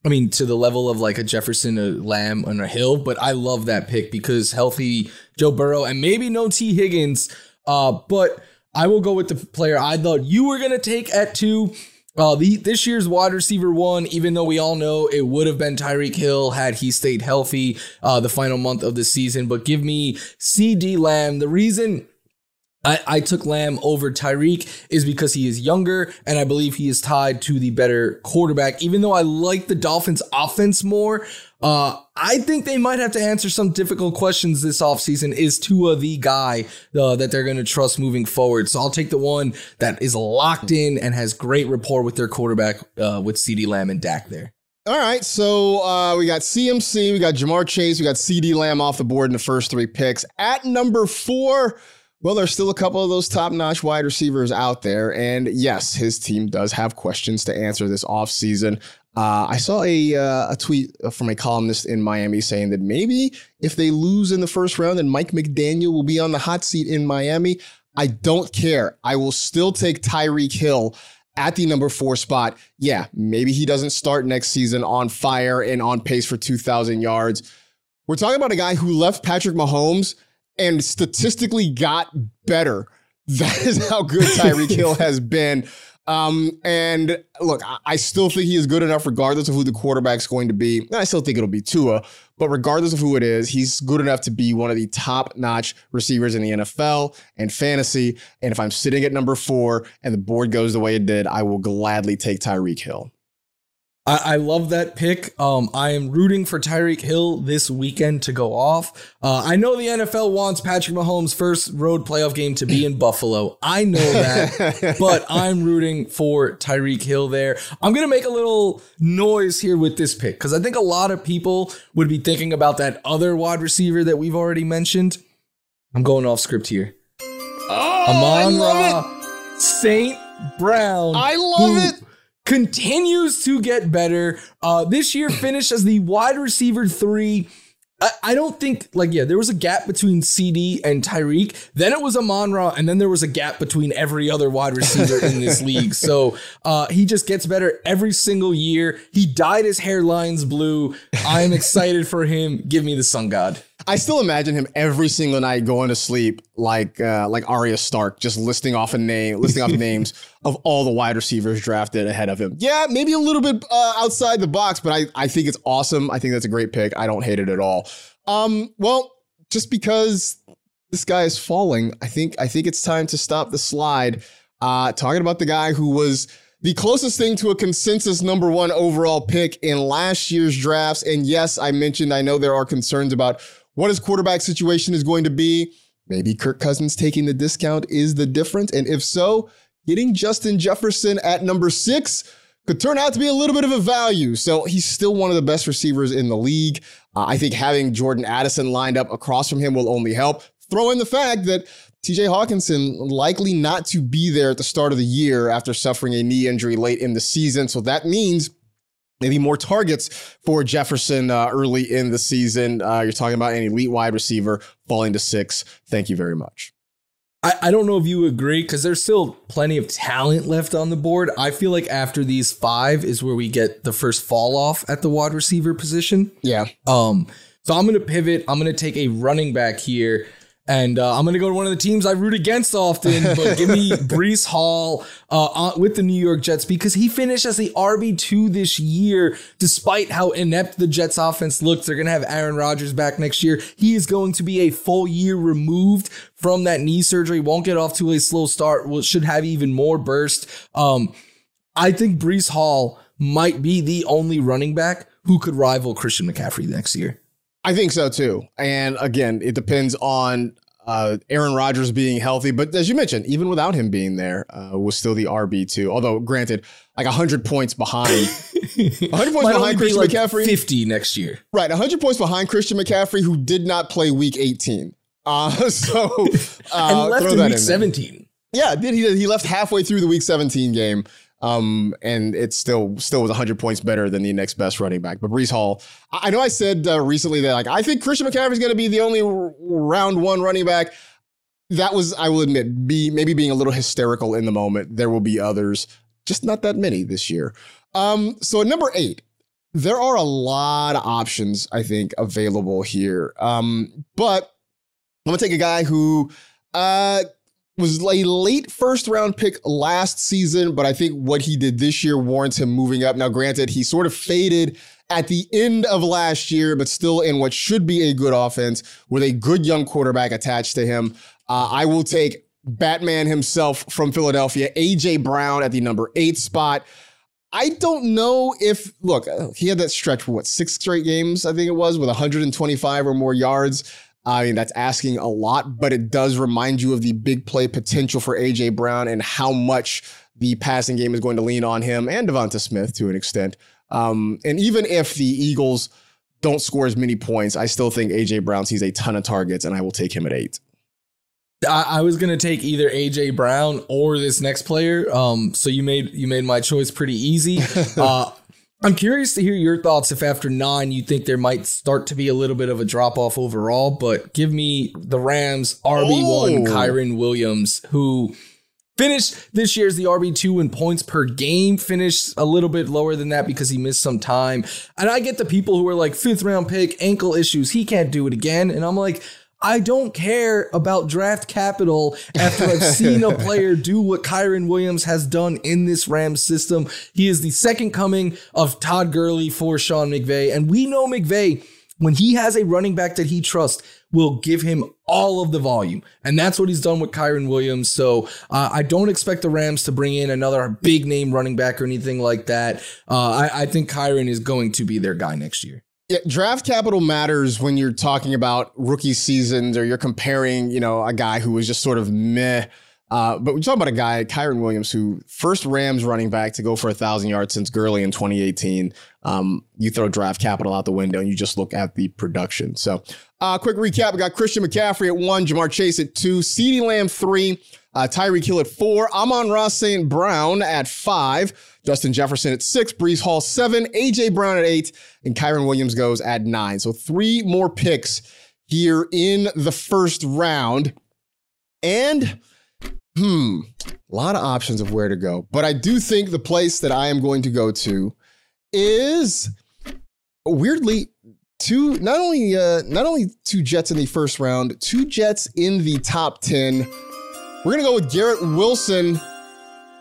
I mean, to the level of like a Jefferson, a Lamb, and a Hill. But I love that pick because healthy Joe Burrow and maybe no Tee Higgins. Uh, but I will go with the player I thought you were going to take at two. Uh, the, this year's wide receiver one, even though we all know it would have been Tyreek Hill had he stayed healthy uh, the final month of the season. But give me CeeDee Lamb. The reason I, I took Lamb over Tyreek is because he is younger and I believe he is tied to the better quarterback. Even though I like the Dolphins offense more, uh, I think they might have to answer some difficult questions this offseason. Is Tua the guy uh, that they're going to trust moving forward? So I'll take the one that is locked in and has great rapport with their quarterback uh, with CeeDee Lamb and Dak there. All right, so uh, we got CMC, we got Ja'Marr Chase, we got CeeDee Lamb off the board in the first three picks. At number four, well, there's still a couple of those top notch wide receivers out there. And yes, his team does have questions to answer this offseason. Uh, I saw a, uh, a tweet from a columnist in Miami saying that maybe if they lose in the first round, then Mike McDaniel will be on the hot seat in Miami. I don't care. I will still take Tyreek Hill at the number four spot. Yeah, maybe he doesn't start next season on fire and on pace for 2,000 yards. We're talking about a guy who left Patrick Mahomes and statistically got better. <laughs> That is how good Tyreek Hill <laughs> has been. Um, and look, I still think he is good enough, regardless of who the quarterback's going to be. And I still think it'll be Tua, but regardless of who it is, he's good enough to be one of the top notch receivers in the NFL and fantasy. And if I'm sitting at number four and the board goes the way it did, I will gladly take Tyreek Hill. I, I, love that pick. Um, I am rooting for Tyreek Hill this weekend to go off. Uh, I know the NFL wants Patrick Mahomes' first road playoff game to be in Buffalo. I know that, <laughs> but I'm rooting for Tyreek Hill there. I'm going to make a little noise here with this pick because I think a lot of people would be thinking about that other wide receiver that we've already mentioned. I'm going off script here. Oh, Amon Ra St. Brown. I love it continues to get better. Uh, this year <clears throat> finished as the wide receiver three. I, I don't think like yeah, there was a gap between CeeDee and Tyreek. Then it was Amon Ra, and then there was a gap between every other wide receiver in this <laughs> league. So uh, he just gets better every single year. He dyed his hairlines blue. I'm excited for him. Give me the sun god. I still imagine him every single night going to sleep like uh, like Arya Stark, just listing off a name, listing off <laughs> names of all the wide receivers drafted ahead of him. Yeah, maybe a little bit uh, outside the box, but I I think it's awesome. I think that's a great pick. I don't hate it at all. Um, well, just because this guy is falling, I think I think it's time to stop the slide. Uh, talking about the guy who was the closest thing to a consensus number one overall pick in last year's drafts. And yes, I mentioned I know there are concerns about what his quarterback situation is going to be. Maybe Kirk Cousins taking the discount is the difference. And if so, getting Justin Jefferson at number six could turn out to be a little bit of a value. So he's still one of the best receivers in the league. Uh, I think having Jordan Addison lined up across from him will only help. Throw in the fact that TJ Hockenson likely not to be there at the start of the year after suffering a knee injury late in the season. So that means maybe more targets for Jefferson uh, early in the season. Uh, you're talking about an elite wide receiver falling to six. Thank you very much. I, I don't know if you agree because there's still plenty of talent left on the board. I feel like after these five is where we get the first fall off at the wide receiver position. Yeah. Um. So I'm going to pivot. I'm going to take a running back here. And uh, I'm going to go to one of the teams I root against often, but give me <laughs> Breece Hall uh, with the New York Jets because he finished as the RB2 this year, despite how inept the Jets offense looks. They're going to have Aaron Rodgers back next year. He is going to be a full year removed from that knee surgery, won't get off to a slow start, will, should have even more burst. Um, I think Breece Hall might be the only running back who could rival Christian McCaffrey next year. I think so too. And again, it depends on uh, Aaron Rodgers being healthy. But as you mentioned, even without him being there, uh, was still the RB two. Although, granted, like hundred points behind, <laughs> hundred points behind Christian like McCaffrey, fifty next year. Right, hundred points behind Christian McCaffrey, who did not play Week eighteen. Uh, <laughs> so <laughs> uh, and left in Week seventeen. Yeah, did he? He left halfway through the Week seventeen game. Um, and it still still was 100 points better than the next best running back. But Breece Hall, I know I said uh, recently that like I think Christian McCaffrey is going to be the only round one running back. That was, I will admit, be maybe being a little hysterical in the moment. There will be others, just not that many this year. Um, so at number eight, there are a lot of options I think available here. Um, but I'm gonna take a guy who uh was a late first round pick last season, but I think what he did this year warrants him moving up. Now, granted, he sort of faded at the end of last year, but still in what should be a good offense with a good young quarterback attached to him. Uh, I will take Batman himself from Philadelphia, AJ Brown at the number eight spot. I don't know if look, he had that stretch for what six straight games, I think it was, with 125 or more yards. I mean, that's asking a lot, but it does remind you of the big play potential for AJ Brown and how much the passing game is going to lean on him and DeVonta Smith to an extent. Um, and even if the Eagles don't score as many points, I still think AJ Brown sees a ton of targets, and I will take him at eight. I, I was gonna take either AJ Brown or this next player. Um, so you made you made my choice pretty easy. <laughs> uh, I'm curious to hear your thoughts if after nine you think there might start to be a little bit of a drop off overall, but give me the Rams RB1 oh. Kyren Williams, who finished this year's the RB2 in points per game, finished a little bit lower than that because he missed some time. And I get the people who are like, fifth round pick, ankle issues, he can't do it again. And I'm like, I don't care about draft capital after I've seen a <laughs> player do what Kyren Williams has done in this Rams system. He is the second coming of Todd Gurley for Sean McVay. And we know McVay, when he has a running back that he trusts, will give him all of the volume. And that's what he's done with Kyren Williams. So uh, I don't expect the Rams to bring in another big name running back or anything like that. Uh, I, I think Kyren is going to be their guy next year. Yeah, draft capital matters when you're talking about rookie seasons or you're comparing, you know, a guy who was just sort of meh. Uh, but we talk about a guy, Kyren Williams, who first Rams running back to go for a thousand yards since Gurley in 2018. Um, you throw draft capital out the window and you just look at the production. So, uh, quick recap: we got Christian McCaffrey at one, Ja'Marr Chase at two, CeeDee Lamb three, uh, Tyreek Hill at four, Amon Ra St. Brown at five. Justin Jefferson at six, Breece Hall seven, AJ Brown at eight, and Kyren Williams goes at nine. So three more picks here in the first round. And hmm, a lot of options of where to go. But I do think the place that I am going to go to is weirdly two not only uh not only two Jets in the first round, two Jets in the top 10. We're gonna go with Garrett Wilson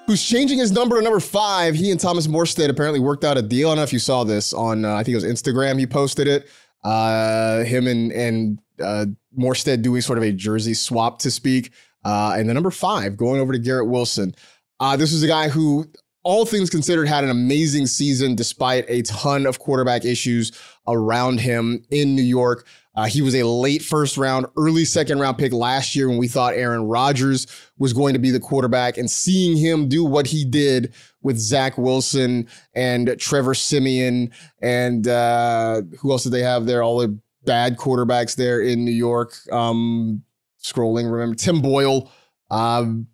who's changing his number to number five. He and Thomas Morstead apparently worked out a deal. I don't know if you saw this on, uh, I think it was Instagram. He posted it. Uh, him and and uh, Morstead doing sort of a jersey swap to speak. Uh, and the number five going over to Garrett Wilson. Uh, this was a guy who, all things considered, had an amazing season despite a ton of quarterback issues around him in New York. Uh, he was a late first round, early second round pick last year when we thought Aaron Rodgers was going to be the quarterback. And seeing him do what he did with Zach Wilson and Trevor Siemian, and uh, who else did they have there? All the bad quarterbacks there in New York. Um, scrolling, remember Tim Boyle. Um,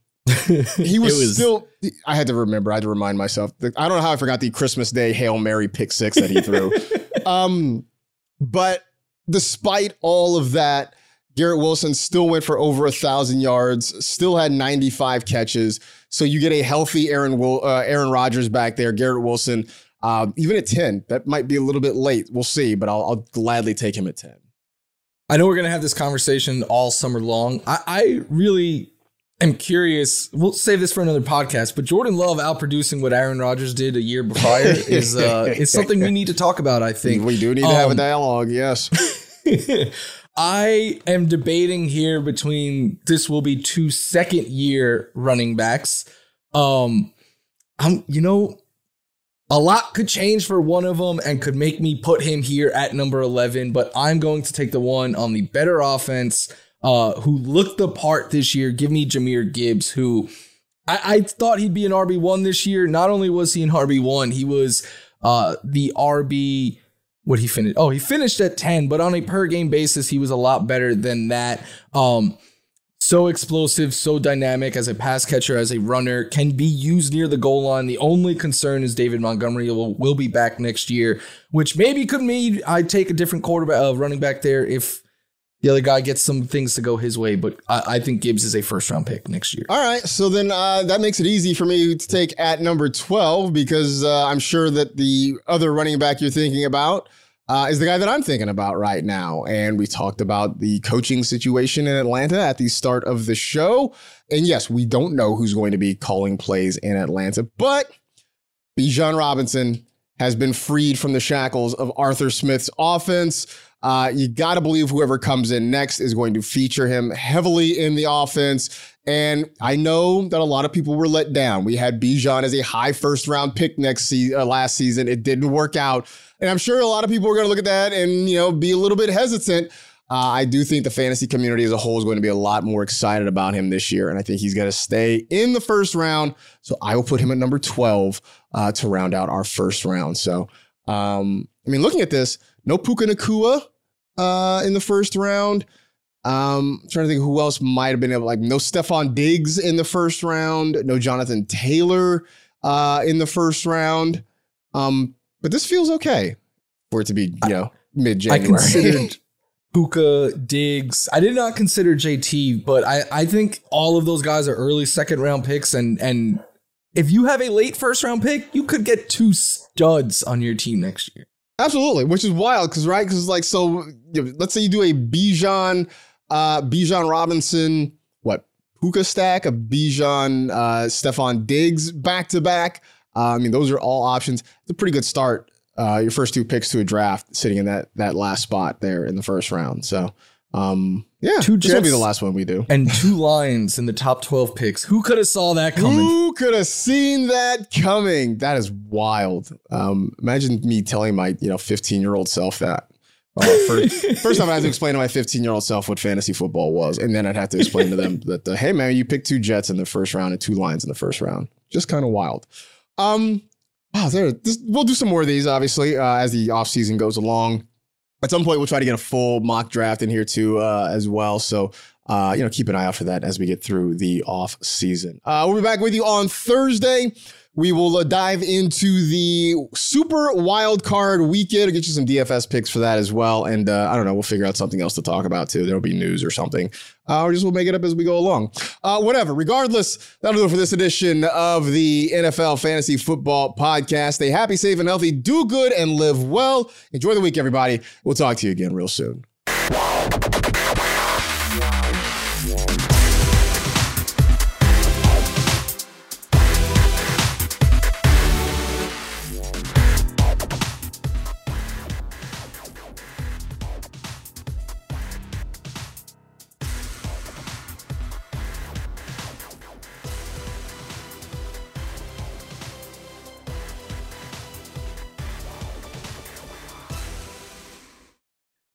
he <laughs> was, was, still. I had to remember. I had to remind myself. I don't know how I forgot the Christmas Day Hail Mary pick six that he threw. <laughs> um, but despite all of that, Garrett Wilson still went for over a thousand yards, still had 95 catches. So you get a healthy Aaron Will, uh, Aaron Rodgers back there. Garrett Wilson, uh, even at 10, that might be a little bit late. We'll see, but I'll, I'll gladly take him at 10. I know we're gonna have this conversation all summer long. I, I really am curious. We'll save this for another podcast. But Jordan Love outproducing what Aaron Rodgers did a year prior <laughs> is uh, is something we need to talk about. I think we do need um, to have a um, dialogue. Yes. <laughs> I am debating here between this will be two second year running backs. Um, I'm you know a lot could change for one of them and could make me put him here at number 11, but I'm going to take the one on the better offense uh, who looked the part this year. Give me Jahmyr Gibbs, who I, I thought he'd be an RB1 this year. Not only was he an RB1, he was uh, the RB. What he finished? Oh, he finished at 10, but on a per game basis, he was a lot better than that. Um, so explosive, so dynamic as a pass catcher, as a runner, can be used near the goal line. The only concern is David Montgomery will, will be back next year, which maybe could mean I'd take a different quarterback, uh, running back there if the other guy gets some things to go his way, but I, I think Gibbs is a first round pick next year. All right. So then uh, that makes it easy for me to take at number 12 because uh, I'm sure that the other running back you're thinking about uh, is the guy that I'm thinking about right now. And we talked about the coaching situation in Atlanta at the start of the show. And yes, we don't know who's going to be calling plays in Atlanta, but Bijan Robinson has been freed from the shackles of Arthur Smith's offense. Uh, you got to believe whoever comes in next is going to feature him heavily in the offense. And I know that a lot of people were let down. We had Bijan as a high first round pick next se- uh, last season. It didn't work out. And I'm sure a lot of people are going to look at that and, you know, be a little bit hesitant. Uh, I do think the fantasy community as a whole is going to be a lot more excited about him this year. And I think he's going to stay in the first round. So I will put him at number 12 uh, to round out our first round. So, um, I mean, looking at this, no Puka Nacua uh, in the first round. Um, I'm trying to think who else might have been able, like no Stefon Diggs in the first round, no Jonathan Taylor uh, in the first round. Um, but this feels okay for it to be, you know, mid January. I considered <laughs> Puka, Diggs. I did not consider JT, but I, I think all of those guys are early second round picks. And, and if you have a late first round pick, you could get two studs on your team next year. Absolutely, which is wild because right because like so you know, let's say you do a Bijan, uh, Bijan Robinson, what Puka stack, a Bijan, uh, Stefon Diggs back to back. Uh, I mean, those are all options. It's a pretty good start. Uh, your first two picks to a draft, sitting in that that last spot there in the first round. So, um, yeah, Two this will be the last one we do. And two Lions in the top 12 picks. Who could have saw that coming? Who could have seen that coming? That is wild. Um, imagine me telling my you know 15 year old self that. Uh, first, <laughs> first time I had to explain to my 15 year old self what fantasy football was, and then I'd have to explain to them that the, hey man, you picked two Jets in the first round and two Lions in the first round. Just kind of wild. Um, wow, there. This, we'll do some more of these obviously uh, as the off season goes along. At some point, we'll try to get a full mock draft in here too uh, as well. So uh, you know, keep an eye out for that as we get through the off season. Uh, we'll be back with you on Thursday. We will uh, dive into the super wild card weekend. I'll get you some DFS picks for that as well. And uh, I don't know, we'll figure out something else to talk about too. There'll be news or something. Uh, or just we'll make it up as we go along. Uh, whatever. Regardless, that'll do it for this edition of the NFL Fantasy Football Podcast. Stay happy, safe, and healthy. Do good and live well. Enjoy the week, everybody. We'll talk to you again real soon.